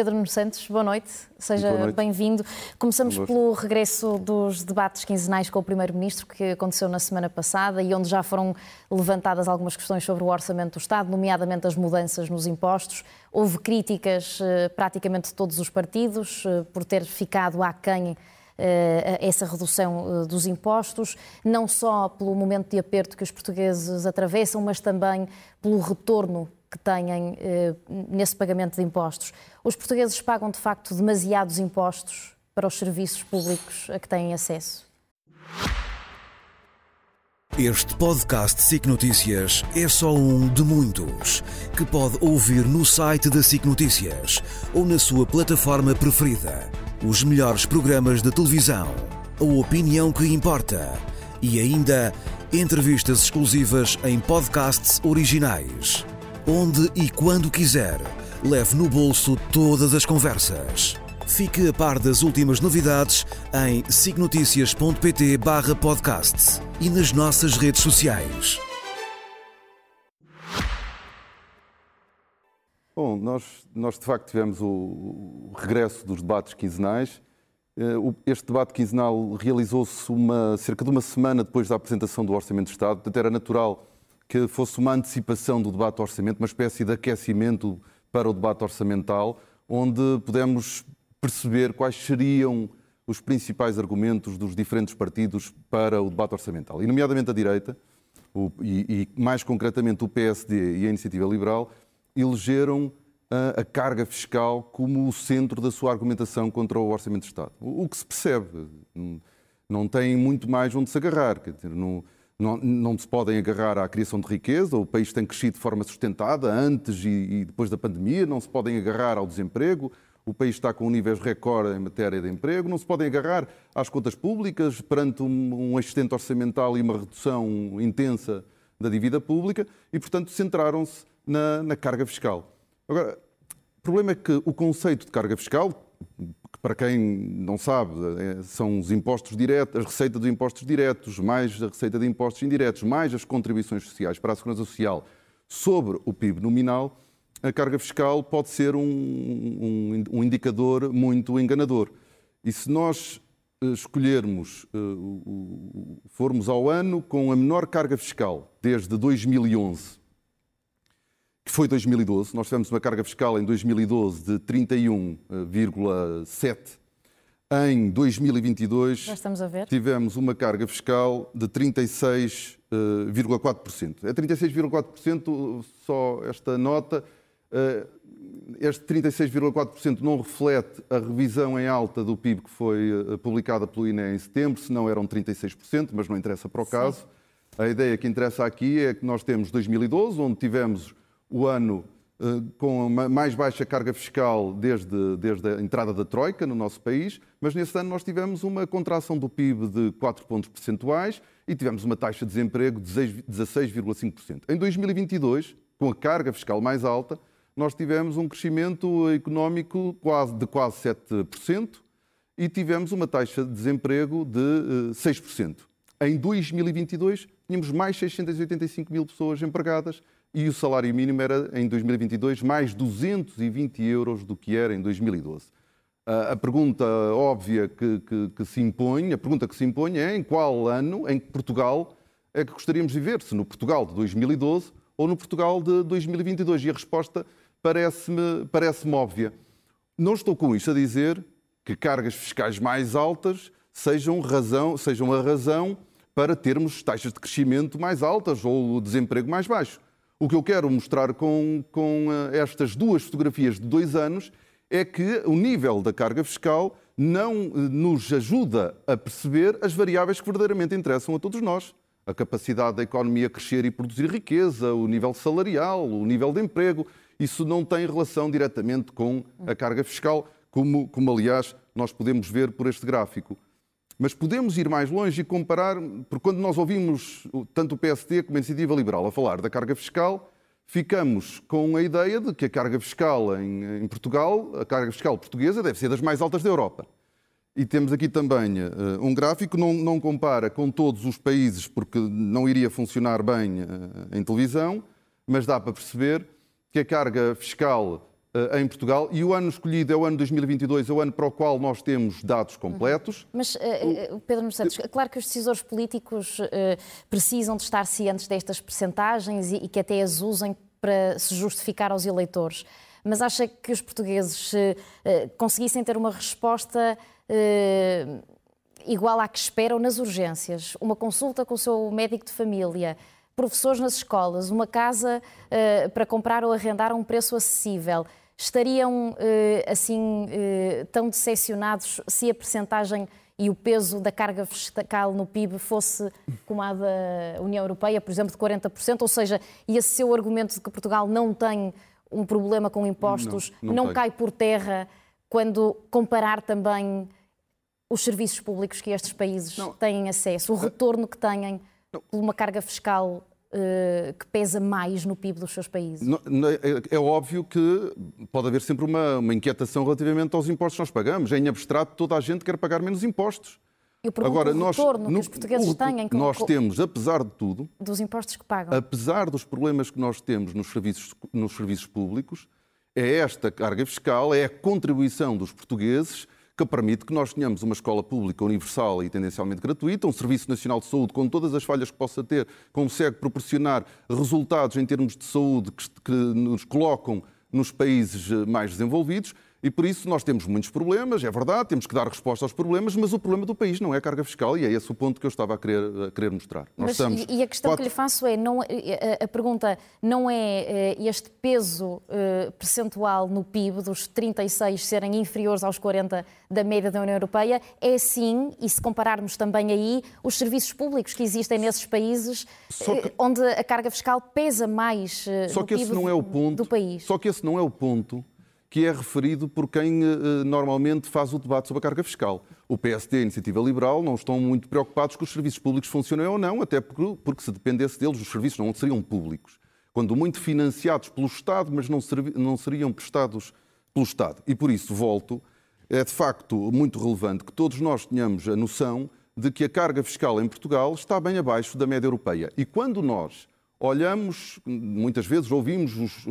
Pedro Nuno Santos, boa noite, seja bem-vindo. Começamos pelo regresso dos debates quinzenais com o Primeiro-Ministro, que aconteceu na semana passada e onde já foram levantadas algumas questões sobre o orçamento do Estado, nomeadamente as mudanças nos impostos. Houve críticas eh, praticamente de todos os partidos eh, por ter ficado aquém eh, essa redução dos impostos, não só pelo momento de aperto que os portugueses atravessam, mas também pelo retorno que têm eh, nesse pagamento de impostos. Os portugueses pagam, de facto, demasiados impostos para os serviços públicos a que têm acesso? Este podcast SIC Notícias é só um de muitos que pode ouvir no site da SIC Notícias ou na sua plataforma preferida. Os melhores programas de televisão, a opinião que importa e ainda entrevistas exclusivas em podcasts originais onde e quando quiser. Leve no bolso todas as conversas. Fique a par das últimas novidades em signoticias.pt barra podcast e nas nossas redes sociais. Bom, nós, nós de facto tivemos o, regresso dos debates quinzenais. Eh, este debate quinzenal realizou-se cerca de uma semana depois da apresentação do Orçamento de Estado, portanto era natural que fosse uma antecipação do debate orçamento, uma espécie de aquecimento para o debate orçamental, onde pudemos perceber quais seriam os principais argumentos dos diferentes partidos para o debate orçamental. E, nomeadamente, a direita, o, e, e, mais concretamente o PSD e a Iniciativa Liberal, elegeram a, a, carga fiscal como o centro da sua argumentação contra o Orçamento de Estado. O, o que se percebe. Não, não tem muito mais onde se agarrar. Quer dizer, não, não, se podem agarrar à criação de riqueza, o país tem crescido de forma sustentada antes e, e, depois da pandemia, não se podem agarrar ao desemprego, o país está com níveis recorde em matéria de emprego, não se podem agarrar às contas públicas perante um, um excedente orçamental e uma redução intensa da dívida pública e, portanto, centraram-se na, na carga fiscal. Agora, o problema é que o conceito de carga fiscal, para quem não sabe, é, são os impostos diretos, as receitas dos impostos diretos, mais a receita de impostos indiretos, mais as contribuições sociais para a segurança social sobre o PIB nominal, a carga fiscal pode ser um, um, um indicador muito enganador. E se nós eh, escolhermos, uh, formos ao ano com a menor carga fiscal desde 2011, que foi 2012. Nós tivemos uma carga fiscal em 2012 de 31,7%. Em 2022 tivemos uma carga fiscal de 36,4%. É 36,4% só esta nota. Eh, este 36,4% não reflete a revisão em alta do PIB que foi eh, publicada pelo INE em setembro, senão eram 36%, mas não interessa para o caso. Sim. A ideia que interessa aqui é que nós temos 2012, onde tivemos o ano eh, com a mais baixa carga fiscal desde, desde a entrada da Troika no nosso país, mas nesse ano nós tivemos uma contração do PIB de 4 pontos percentuais e tivemos uma taxa de desemprego de 16,5%. Em 2022, com a carga fiscal mais alta, nós tivemos um crescimento económico quase, de quase 7% e tivemos uma taxa de desemprego de 6%. Eh, em 2022, tínhamos mais 685 mil pessoas empregadas e o salário mínimo era, em 2022, mais 220 euros do que era em 2012. A pergunta óbvia que, que, que, se impõe, a pergunta que se impõe é em qual ano em Portugal é que gostaríamos de viver, se no Portugal de 2012 ou no Portugal de 2022. E a resposta parece-me parece óbvia. Não estou com isto a dizer que cargas fiscais mais altas sejam, razão, sejam a razão para termos taxas de crescimento mais altas ou desemprego mais baixo. O que eu quero mostrar com, com eh, estas duas fotografias de dois anos é que o nível da carga fiscal não eh, nos ajuda a perceber as variáveis que verdadeiramente interessam a todos nós. A capacidade da economia crescer e produzir riqueza, o nível salarial, o nível de emprego. Isso não tem relação diretamente com a carga fiscal, como, como aliás nós podemos ver por este gráfico. Mas podemos ir mais longe e comparar, porque quando nós ouvimos tanto o PSD como a Iniciativa Liberal a falar da carga fiscal, ficamos com a ideia de que a carga fiscal em, em Portugal, a carga fiscal portuguesa, deve ser das mais altas da Europa. E temos aqui também uh, um gráfico, não, não compara com todos os países, porque não iria funcionar bem uh, em televisão, mas dá para perceber que a carga fiscal em Portugal e o ano escolhido é o ano 2022, é o ano para o qual nós temos dados completos. Mas, Pedro Nunes Santos, claro que os decisores políticos precisam de estar cientes destas percentagens e que até as usem para se justificar aos eleitores. Mas acha que os portugueses conseguissem ter uma resposta igual à que esperam nas urgências, uma consulta com o seu médico de família, professores nas escolas, uma casa uh, para comprar ou arrendar a um preço acessível, estariam uh, assim uh, tão decepcionados se a percentagem e o peso da carga fiscal no PIB fosse como a da União Europeia, por exemplo, de 40%, ou seja, e esse seu argumento de que Portugal não tem um problema com impostos não, não, não cai por terra quando comparar também os serviços públicos que estes países não. têm acesso, o retorno que têm por uma carga fiscal que pesa mais no PIB dos seus países? É, é, óbvio que pode haver sempre uma, uma, inquietação relativamente aos impostos que nós pagamos. Em abstrato, toda a gente quer pagar menos impostos. Eu Agora, o nós, retorno no, que os portugueses o, têm. Com, nós temos, apesar de tudo... Dos impostos que pagam. Apesar dos problemas que nós temos nos serviços, nos serviços públicos, é esta carga fiscal, é a contribuição dos portugueses que permite que nós tenhamos uma escola pública universal e tendencialmente gratuita, um Serviço Nacional de Saúde com todas as falhas que possa ter, consegue proporcionar resultados em termos de saúde que, que nos colocam nos países eh, mais desenvolvidos e por isso nós temos muitos problemas, é verdade, temos que dar resposta aos problemas, mas o problema do país não é a carga fiscal e é esse o ponto que eu estava a querer, a querer mostrar. Mas, e a questão quatro... que lhe faço é, não, é, a, a pergunta não é, é este peso percentual no PIB dos 36 serem inferiores aos 40 da média da União Europeia, é sim, e se compararmos também aí, os serviços públicos que existem nesses países que... onde a carga fiscal pesa mais Só que esse não é o ponto, do país. Só que esse não é o ponto que é referido por quem uh, normalmente faz o debate sobre a carga fiscal. O PSD e a Iniciativa Liberal não estão muito preocupados que os serviços públicos funcionem ou não, até porque, porque se dependesse deles, os serviços não seriam públicos. Quando muito financiados pelo Estado, mas não, não seriam prestados pelo Estado. E por isso, volto, é de facto muito relevante que todos nós tenhamos a noção de que a carga fiscal em Portugal está bem abaixo da média europeia. E quando nós olhamos, muitas vezes ouvimos os,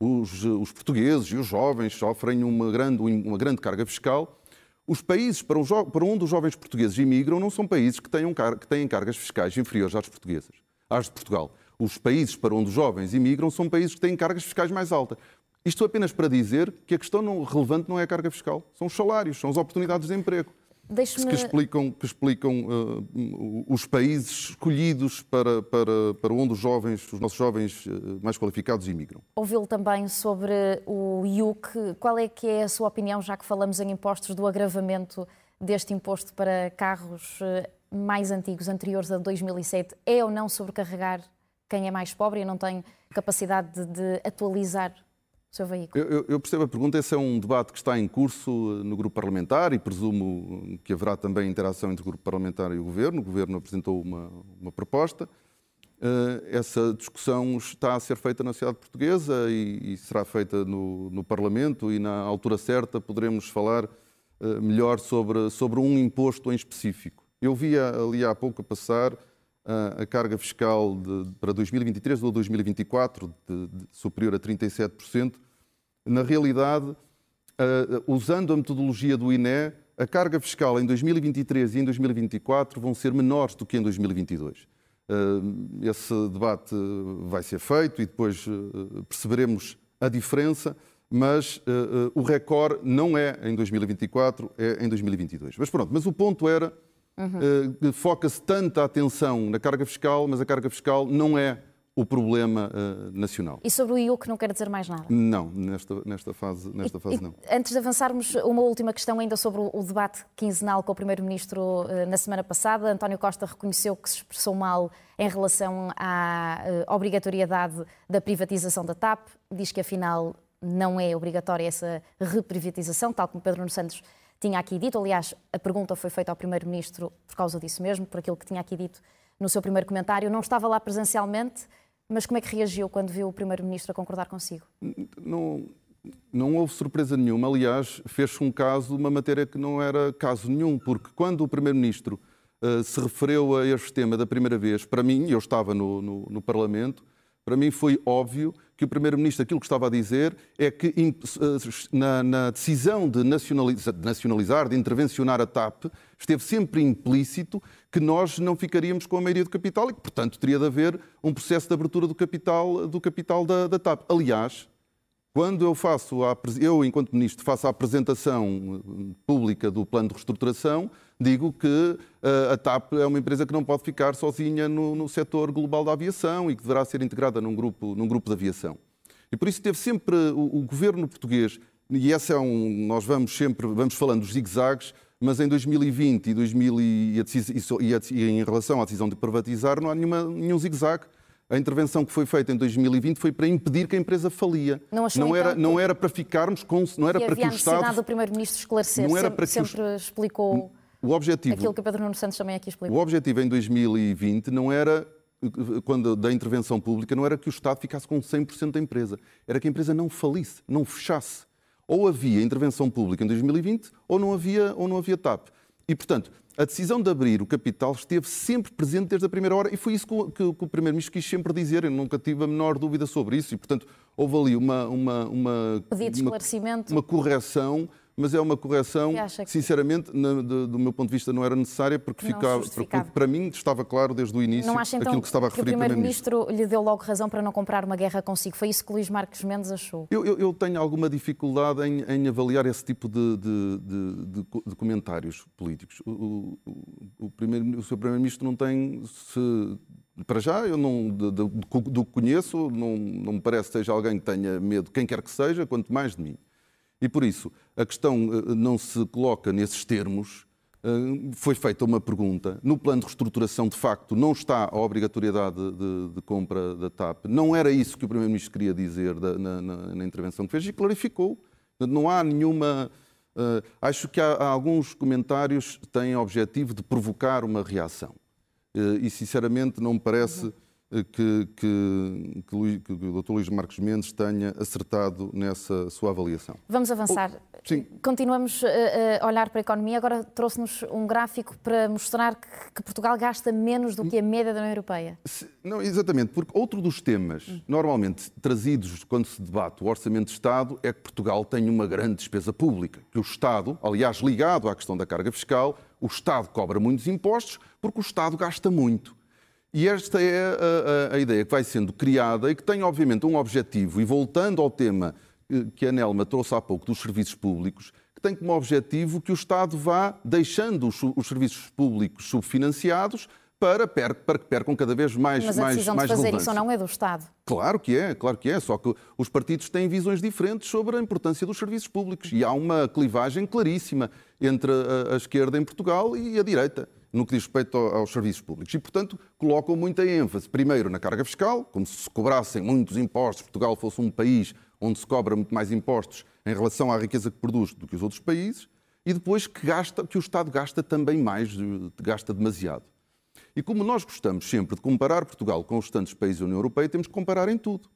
os, os portugueses e os jovens sofrem uma grande, uma grande carga fiscal. Os países para, o, para onde os jovens portugueses imigram não são países que, tenham, que têm cargas fiscais inferiores às portuguesas, às de Portugal. Os países para onde os jovens imigram são países que têm cargas fiscais mais altas. Isto apenas para dizer que a questão não, relevante não é a carga fiscal, são os salários, são as oportunidades de emprego que explicam, que explicam uh, os países escolhidos para, para, para onde os jovens, os nossos jovens uh, mais qualificados imigram. Ouvi-lo também sobre o IUC. Qual é que é a sua opinião, já que falamos em impostos, do agravamento deste imposto para carros uh, mais antigos, anteriores a 2007? É ou não sobrecarregar quem é mais pobre e não tem capacidade de, de atualizar seu veículo? Eu, eu, percebo a pergunta. Esse é um debate que está em curso eh, no grupo parlamentar e presumo que haverá também interação entre o grupo parlamentar e o governo. O governo apresentou uma, uma proposta. Uh, essa discussão está a ser feita na sociedade portuguesa e, e será feita no, no, Parlamento e na altura certa poderemos falar melhor sobre, sobre um imposto em específico. Eu vi ali há pouco a passar a carga fiscal de, para 2023 ou 2024 de, de, superior a 37%. Na realidade, uh, usando a metodologia do INE, a carga fiscal em 2023 e em 2024 vão ser menores do que em 2022. Uh, esse debate vai ser feito e depois uh, perceberemos a diferença, mas o recorde não é em 2024, é em 2022. Mas pronto, mas o ponto era Uhum. Uh, Foca-se tanta atenção na carga fiscal, mas a carga fiscal não é o problema uh, nacional. E sobre o IUC não quer dizer mais nada? Não, nesta, nesta fase, nesta fase e, não. Antes de avançarmos, uma última questão ainda sobre o, o debate quinzenal com o Primeiro-Ministro uh, na semana passada. António Costa reconheceu que se expressou mal em relação à uh, obrigatoriedade da privatização da TAP. Diz que afinal não é obrigatória essa reprivatização, tal como Pedro Nuno Santos tinha aqui dito. Aliás, a pergunta foi feita ao Primeiro-Ministro por causa disso mesmo, por aquilo que tinha aqui dito no seu primeiro comentário. Não estava lá presencialmente, mas como é que reagiu quando viu o Primeiro-Ministro a concordar consigo? Não, não houve surpresa nenhuma. Aliás, fez-se um caso, uma matéria que não era caso nenhum, porque quando o Primeiro-Ministro uh, se referiu a este tema da primeira vez, para mim, eu estava no, no, no Parlamento, para mim foi óbvio que o Primeiro-Ministro aquilo que estava a dizer é que na, na decisão de nacionalizar, de nacionalizar, de intervencionar a TAP, esteve sempre implícito que nós não ficaríamos com a maioria do capital e que, portanto, teria de haver um processo de abertura do capital, do capital da, da TAP. Aliás, quando eu faço, a, eu enquanto Ministro, faço a apresentação eh, pública do plano de reestruturação, digo que eh, a TAP é uma empresa que não pode ficar sozinha no, no setor global da aviação e que deverá ser integrada num grupo, num grupo de aviação. E por isso teve sempre o, o governo português, e essa é um, nós vamos sempre, vamos falando dos zigue-zagues, mas em 2020 e, 2000 e, e, e, em relação à decisão de privatizar não há nenhuma, nenhum zigue-zague a intervenção que foi feita em 2020 foi para impedir que a empresa falia. Não, achou, não era, então, não era para ficarmos com, não era para que o Estado. do primeiro-ministro esclarecer. Não era para sempre, que sempre explicou. O objetivo, aquilo que Pedro Nuno Santos também aqui explicou. O objetivo em 2020 não era quando da intervenção pública não era que o Estado ficasse com 100% da empresa, era que a empresa não falisse, não fechasse. Ou havia intervenção pública em 2020 ou não havia ou não havia TAP. E portanto, a decisão de abrir o capital esteve sempre presente desde a primeira hora e foi isso que, que, que o Primeiro-Ministro quis sempre dizer. Eu nunca tive a menor dúvida sobre isso e, portanto, houve ali uma, uma, uma, Pedido uma, uma correção mas é uma correção que, sinceramente, na, de, do meu ponto de vista, não era necessária, porque, ficava, porque para mim estava claro desde o início não acha, então, aquilo que estava a referir que o Primeiro-Ministro lhe deu logo razão para não comprar uma guerra consigo. Foi isso que Luís Marques Mendes achou? Eu, eu, eu tenho alguma dificuldade em, em, avaliar esse tipo de, de, de, comentários políticos. O, o, o, primeiro, o Sr. Primeiro-Ministro não tem, se para já, eu não, do, do que conheço, não, não me parece que seja alguém que tenha medo, quem quer que seja, quanto mais de mim. E por isso, a questão eh, não se coloca nesses termos. Eh, foi feita uma pergunta. No plano de reestruturação, de facto, não está a obrigatoriedade de, de compra da TAP. Não era isso que o Primeiro-Ministro queria dizer na, na, na, intervenção que fez e clarificou. Não há nenhuma. Uh, acho que há, há, alguns comentários que têm o objetivo de provocar uma reação. Uh, e, sinceramente, não me parece. Uhum que, que, que, que, o Dr. Luís Marcos Mendes tenha acertado nessa sua avaliação. Vamos avançar. Oh, sim. Continuamos a olhar para a economia. Agora trouxe-nos um gráfico para mostrar que, Portugal gasta menos do que a média da União Europeia. Não, exatamente, porque outro dos temas hum. normalmente trazidos quando se debate o Orçamento de Estado é que Portugal tem uma grande despesa pública, que o Estado, aliás, ligado à questão da carga fiscal, o Estado cobra muitos impostos porque o Estado gasta muito. E esta é a, a, a, ideia que vai sendo criada e que tem, obviamente, um objetivo. E voltando ao tema que a Nelma trouxe há pouco dos serviços públicos, que tem como objetivo que o Estado vá deixando os, os serviços públicos subfinanciados para, per, para que percam cada vez mais Mas a mais, decisão mais de fazer isso não é do Estado. Claro que é, claro que é. Só que os partidos têm visões diferentes sobre a importância dos serviços públicos. E há uma clivagem claríssima entre a, a esquerda em Portugal e a direita no que diz respeito aos serviços públicos. E, portanto, colocam muita ênfase, primeiro, na carga fiscal, como se se cobrassem muitos impostos, Portugal fosse um país onde se cobra muito mais impostos em relação à riqueza que produz do que os outros países, e depois que, gasta, que o Estado gasta também mais, gasta demasiado. E como nós gostamos sempre de comparar Portugal com os restantes países da União Europeia, temos que comparar em tudo.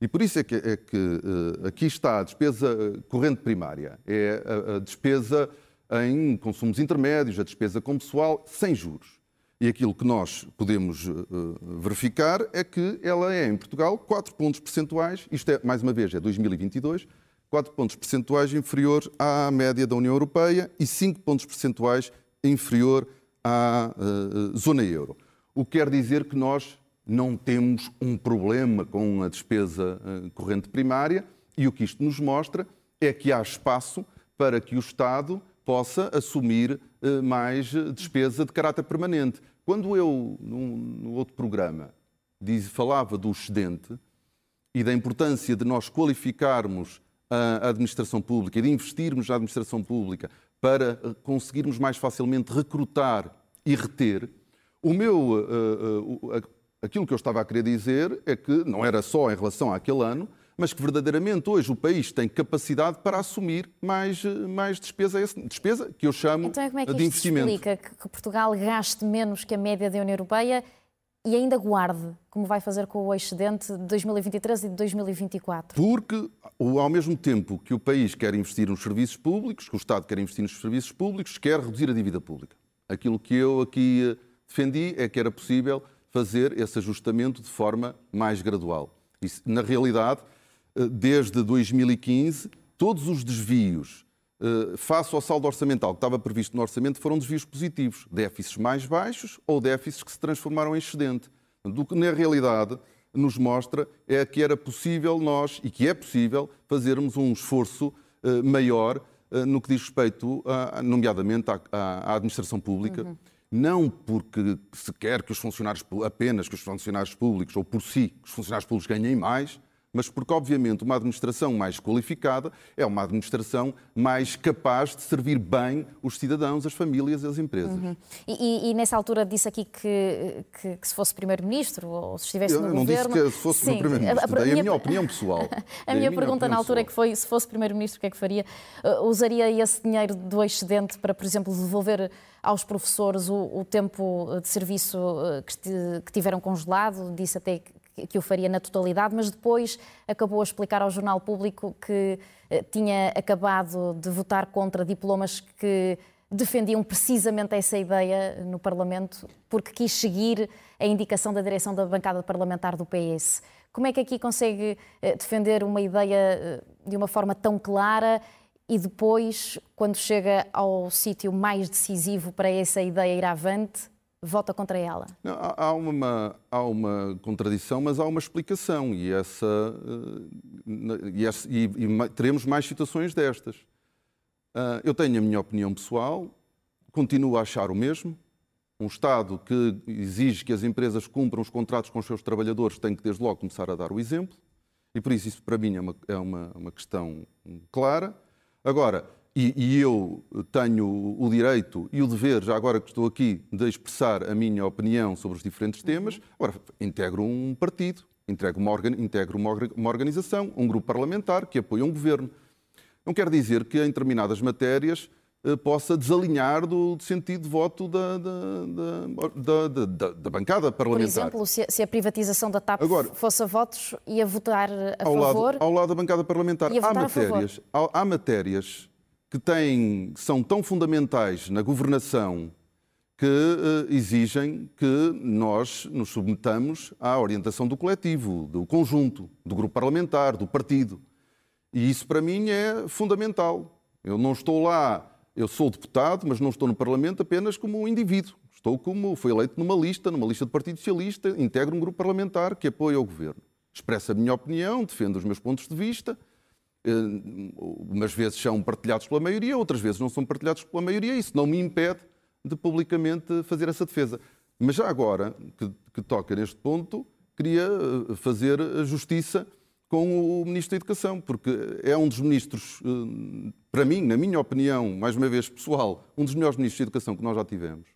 E por isso é que, é que uh, aqui está a despesa eh, corrente primária, é a, a despesa em consumos intermédios, a despesa com pessoal, sem juros. E aquilo que nós podemos uh, verificar é que ela é, em Portugal, 4 pontos percentuais, isto é, mais uma vez, é 2022, 4 pontos percentuais inferior à média da União Europeia e 5 pontos percentuais inferior à uh, zona euro. O que quer dizer que nós não temos um problema com a despesa corrente primária e o que isto nos mostra é que há espaço para que o Estado possa assumir eh, mais despesa de caráter permanente. Quando eu, no outro programa, diz, falava do excedente e da importância de nós qualificarmos a administração pública e de investirmos na administração pública para eh, conseguirmos mais facilmente recrutar e reter, o meu, eh, aquilo que eu estava a querer dizer é que não era só em relação àquele ano, mas que verdadeiramente hoje o país tem capacidade para assumir mais, mais despesa, despesa que eu chamo então, como é que de investimento. explica que Portugal gaste menos que a média da União Europeia e ainda guarde, como vai fazer com o excedente de 2023 e de 2024? Porque, ao mesmo tempo que o país quer investir nos serviços públicos, que o Estado quer investir nos serviços públicos, quer reduzir a dívida pública. Aquilo que eu aqui defendi é que era possível fazer esse ajustamento de forma mais gradual. Isso, na realidade, desde 2015, todos os desvios face ao saldo orçamental que estava previsto no orçamento foram desvios positivos, déficits mais baixos ou déficits que se transformaram em excedente. Do que na realidade nos mostra é que era possível nós, e que é possível, fazermos um esforço maior no que diz respeito, a, nomeadamente, à, à, administração pública. Uhum. Não porque se quer que os funcionários, apenas que os funcionários públicos, ou por si, que os funcionários públicos ganhem mais, mas porque, obviamente, uma administração mais qualificada é uma administração mais capaz de servir bem os cidadãos, as famílias e as empresas. Uhum. E, e, nessa altura disse aqui que, que, que se fosse Primeiro-Ministro ou se estivesse Eu no não governo... não disse que se fosse Primeiro-Ministro, a, a, a, minha, minha opinião pessoal. a minha, minha pergunta na altura é que foi, se fosse Primeiro-Ministro, o que é que faria? Uh, usaria esse dinheiro do excedente para, por exemplo, devolver aos professores o, o tempo de serviço uh, que, que tiveram congelado? Disse até que o faria na totalidade, mas depois acabou a explicar ao Jornal Público que eh, tinha acabado de votar contra diplomas que defendiam precisamente essa ideia no Parlamento, porque quis seguir a indicação da direção da bancada parlamentar do PS. Como é que aqui consegue eh, defender uma ideia eh, de uma forma tão clara e depois, quando chega ao sítio mais decisivo para essa ideia ir avante, vota contra ela? Não, há, uma, há uma contradição, mas há uma explicação e, essa, eh, e, essa, e, e teremos mais situações destas. Ah, eu tenho a minha opinião pessoal, continuo a achar o mesmo. Um Estado que exige que as empresas cumpram os contratos com os seus trabalhadores tem que, desde logo, começar a dar o exemplo. E por isso, isso para mim é uma, é uma, uma questão clara. Agora, e, e, eu tenho o direito e o dever, já agora que estou aqui, de expressar a minha opinião sobre os diferentes temas. Agora, integro um partido, integro uma, integro uma organização, um grupo parlamentar que apoia um governo. Não quer dizer que em determinadas matérias eh, possa desalinhar do, sentido de voto da, da, da, da, da bancada parlamentar. Por exemplo, se a, se a privatização da TAP Agora, fosse a votos, ia votar a ao favor? Lado, ao lado da bancada parlamentar. Há matérias, há, há matérias que têm, são tão fundamentais na governação que uh, exigem que nós nos submetamos à orientação do coletivo, do conjunto, do grupo parlamentar, do partido. E isso para mim é fundamental. Eu não estou lá, eu sou deputado, mas não estou no Parlamento apenas como um indivíduo. Estou como, fui eleito numa lista, numa lista do Partido Socialista, integro um grupo parlamentar que apoia o governo. Expresso a minha opinião, defendo os meus pontos de vista umas vezes são partilhados pela maioria, outras vezes não são partilhados pela maioria, isso não me impede de publicamente fazer essa defesa. Mas já agora, que, que toca neste ponto, queria eh, fazer justiça com o Ministro da Educação, porque é um dos ministros, eh, para mim, na minha opinião, mais uma vez pessoal, um dos melhores ministros da Educação que nós já tivemos.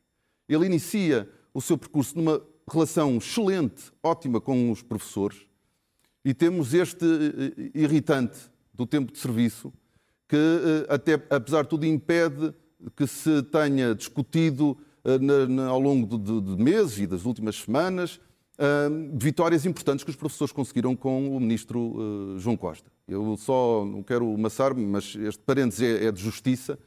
Ele inicia o seu percurso numa relação excelente, ótima com os professores, e temos este irritante do tempo de serviço, que eh, até, apesar de tudo, impede que se tenha discutido eh, ao longo de, meses e das últimas semanas uh, vitórias importantes que os professores conseguiram com o ministro João Costa. Eu só não quero amassar-me, mas este parênteses é, é de justiça.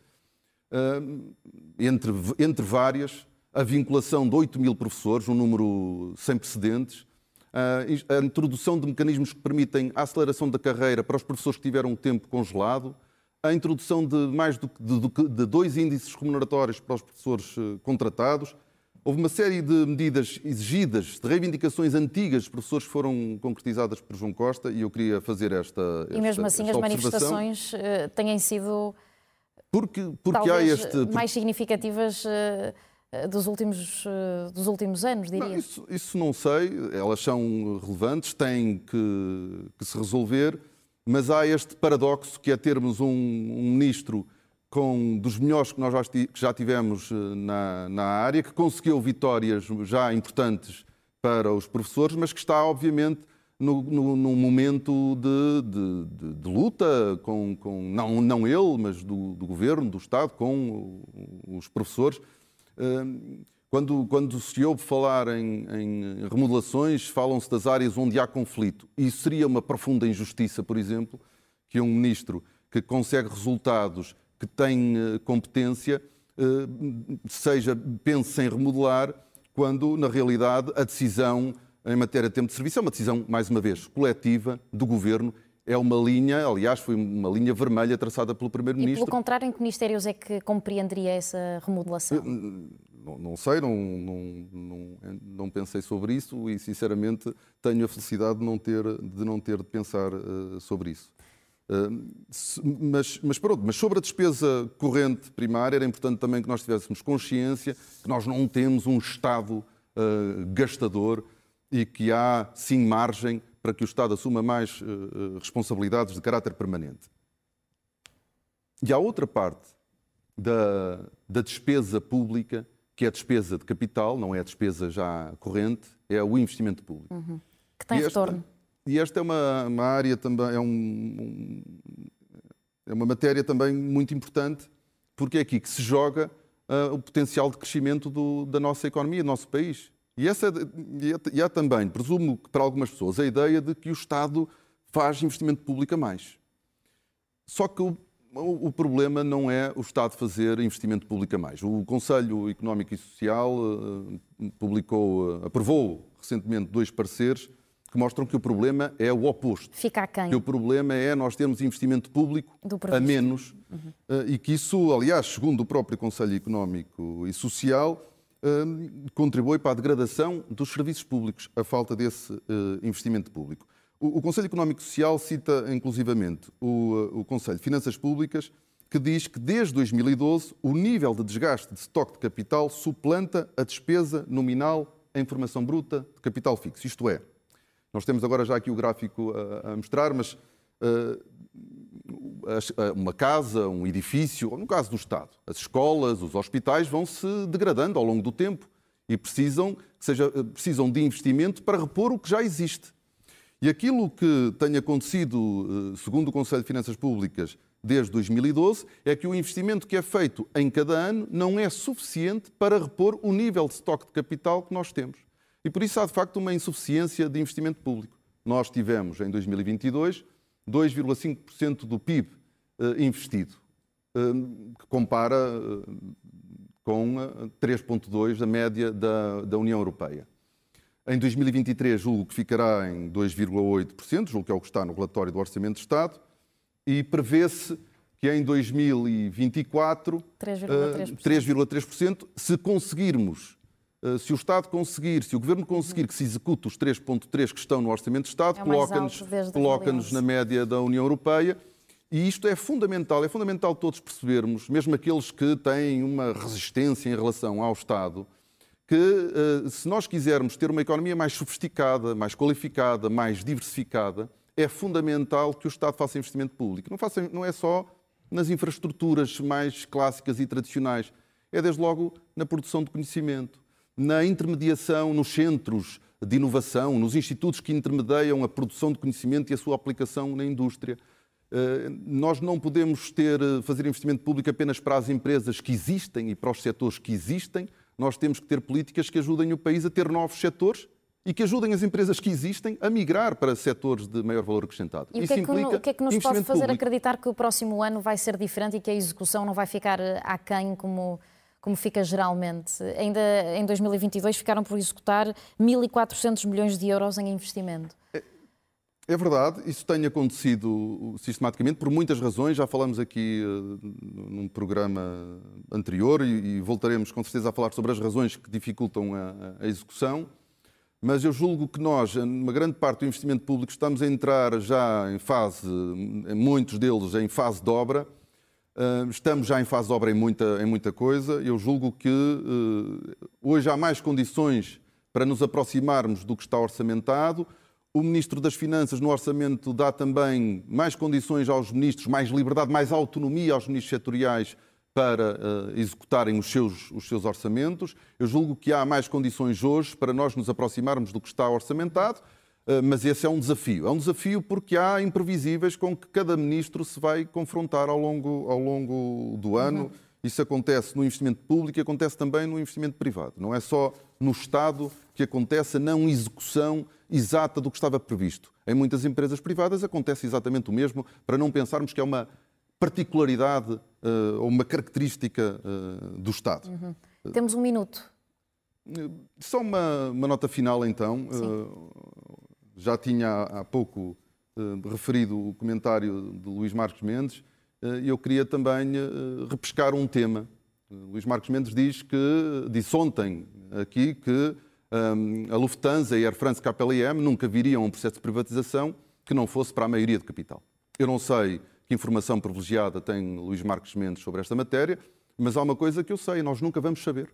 Entre, entre várias, a vinculação de 8 mil professores, um número sem precedentes, a introdução de mecanismos que permitem a aceleração da carreira para os professores que tiveram um tempo congelado, a introdução de mais do, de, de dois índices remuneratórios para os professores eh, contratados. Houve uma série de medidas exigidas, de reivindicações antigas dos professores que foram concretizadas por João Costa e eu queria fazer esta. esta e mesmo assim as manifestações uh, têm sido. Porque, porque há este. mais significativas. Eh, dos últimos, eh, dos últimos anos, diria? Não, isso, isso, não sei, elas são relevantes, têm que, que, se resolver, mas há este paradoxo que é termos um, um ministro com, dos melhores que nós já, que já tivemos eh, na, na área, que conseguiu vitórias já importantes para os professores, mas que está, obviamente, no, no, num momento de, de, de, de luta, com, com, não, não ele, mas do, do governo, do Estado, com os professores. Quando, quando se ouve falar em, em remodelações, falam-se das áreas onde há conflito. E seria uma profunda injustiça, por exemplo, que um ministro que consegue resultados, que tem eh, competência, eh, seja pense em remodelar, quando na realidade a decisão em matéria de tempo de serviço é uma decisão, mais uma vez, coletiva do Governo. É uma linha, aliás, foi uma linha vermelha traçada pelo Primeiro-Ministro. E, pelo contrário, em que ministérios é que compreenderia essa remodelação? Não, não sei, não, não, não, não, pensei sobre isso e, sinceramente, tenho a felicidade de não ter de, não ter de pensar uh, sobre isso. Uh, mas, mas pronto, mas sobre a despesa corrente primária era importante também que nós tivéssemos consciência que nós não temos um Estado uh, gastador e que há sim margem para que o Estado assuma mais uh, responsabilidades de caráter permanente. E há outra parte da, da despesa pública, que é a despesa de capital, não é a despesa já corrente, é o investimento público. Uhum. Que tem e retorno. Esta, e esta é uma, uma área também, é, um, um, é uma matéria também muito importante, porque é aqui que se joga uh, o potencial de crescimento do, da nossa economia, do nosso país. E, essa, e há também, presumo que para algumas pessoas, a ideia de que o Estado faz investimento público a mais. Só que o, o, problema não é o Estado fazer investimento público a mais. O Conselho Económico e Social uh, publicou, uh, aprovou recentemente dois pareceres que mostram que o problema é o oposto. Fica a quem? Que o problema é nós termos investimento público a menos uhum. uh, e que isso, aliás, segundo o próprio Conselho Económico e Social, contribui para a degradação dos serviços públicos, a falta desse uh, investimento público. O, Conselho Económico Social cita, inclusivamente, o, Conselho de Finanças Públicas, que diz que desde 2012 o nível de desgaste de estoque de capital suplanta a despesa nominal em formação bruta de capital fixo. Isto é, nós temos agora já aqui o gráfico a, mostrar, mas uh, uma casa, um edifício, ou no caso do Estado, as escolas, os hospitais vão se degradando ao longo do tempo e precisam, seja, precisam de investimento para repor o que já existe. E aquilo que tem acontecido, eh, segundo o Conselho de Finanças Públicas, desde 2012, é que o investimento que é feito em cada ano não é suficiente para repor o nível de estoque de capital que nós temos. E por isso há, de facto, uma insuficiência de investimento público. Nós tivemos, em 2022, 2,5% do PIB eh, investido, eh, que compara eh, com 3,2% da média da, da União Europeia. Em 2023, julgo que ficará em 2,8%, julgo que é o que está no relatório do Orçamento de Estado, e prevê-se que em 2024, 3,3%, se conseguirmos eh, se o Estado conseguir, se o Governo conseguir que se execute os 3,3 que estão no Orçamento de Estado, é coloca-nos coloca na média da União Europeia. E isto é fundamental, é fundamental todos percebermos, mesmo aqueles que têm uma resistência em relação ao Estado, que eh, se nós quisermos ter uma economia mais sofisticada, mais qualificada, mais diversificada, é fundamental que o Estado faça investimento público. Não, faça, não é só nas infraestruturas mais clássicas e tradicionais, é desde logo na produção de conhecimento, na intermediação nos centros de inovação, nos institutos que intermediam a produção de conhecimento e a sua aplicação na indústria. Eh, nós não podemos ter, eh, fazer investimento público apenas para as empresas que existem e para os setores que existem. Nós temos que ter políticas que ajudem o país a ter novos setores e que ajudem as empresas que existem a migrar para setores de maior valor acrescentado. E o que, é que, o que é que nos pode fazer público. acreditar que o próximo ano vai ser diferente e que a execução não vai ficar eh, aquém como como fica geralmente. Ainda em 2022 ficaram por executar 1.400 milhões de euros em investimento. É, verdade, isso tem acontecido sistematicamente por muitas razões. Já falamos aqui uh, num programa anterior e, e, voltaremos com certeza a falar sobre as razões que dificultam a, a execução. Mas eu julgo que nós, numa grande parte do investimento público, estamos a entrar já em fase, em muitos deles, em fase de obra Estamos já em fase de obra em muita, em muita coisa. Eu julgo que uh, hoje há mais condições para nos aproximarmos do que está orçamentado. O Ministro das Finanças, no orçamento, dá também mais condições aos ministros, mais liberdade, mais autonomia aos ministros setoriais para uh, executarem os seus, os seus orçamentos. Eu julgo que há mais condições hoje para nós nos aproximarmos do que está orçamentado. Eh, mas esse é um desafio. É um desafio porque há imprevisíveis com que cada ministro se vai confrontar ao longo, ao longo do ano. Uhum. Isso acontece no investimento público e acontece também no investimento privado. Não é só no Estado que acontece a não execução exata do que estava previsto. Em muitas empresas privadas acontece exatamente o mesmo, para não pensarmos que é uma particularidade uh, ou uma característica uh, do Estado. Uhum. Temos um minuto. Só uma, uma nota final, então. já tinha há pouco referido o comentário de Luís Marcos Mendes e eu queria também repescar um tema. Luís Marcos Mendes diz que, disse ontem aqui que um, a Lufthansa e a Air France KLM nunca viriam a um processo de privatização que não fosse para a maioria de capital. Eu não sei que informação privilegiada tem Luís Marcos Mendes sobre esta matéria, mas há uma coisa que eu sei, nós nunca vamos saber.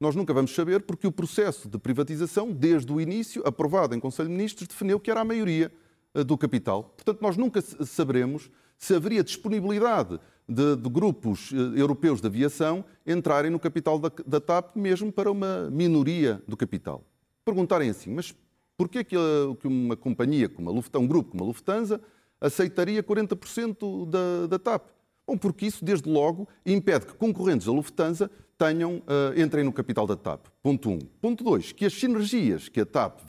Nós nunca vamos saber porque o processo de privatização, desde o início, aprovado em Conselho de Ministros, definiu que era a maioria eh, do capital. Portanto, nós nunca saberemos se haveria disponibilidade de, de, grupos eh, europeus de aviação entrarem no capital da, da, TAP, mesmo para uma minoria do capital. Perguntarem assim, mas porquê que, que uma companhia, como a Lufthansa, um grupo como a Lufthansa, aceitaria 40% da, da TAP? Bom, porque isso, desde logo, impede que concorrentes da Lufthansa tenham, uh, entrem no capital da TAP. Ponto 1. Um. Ponto 2. Que as sinergias que a TAP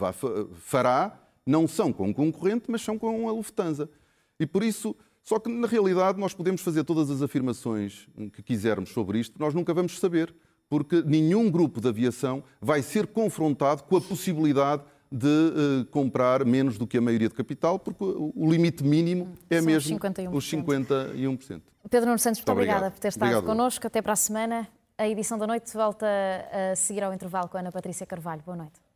fará não são com o concorrente, mas são com a Lufthansa. E por isso só que, na realidade, nós podemos fazer todas as afirmações que quisermos sobre isto, nós nunca vamos saber, porque nenhum grupo de aviação vai ser confrontado com a possibilidade de uh, comprar menos do que a maioria de capital, porque o limite mínimo é São mesmo 51%. os 51%. Pedro Nuno Santos, muito, muito obrigada por ter estado Obrigado. connosco. Até para a semana. A edição da noite volta a seguir ao intervalo com a Ana Patrícia Carvalho. Boa noite.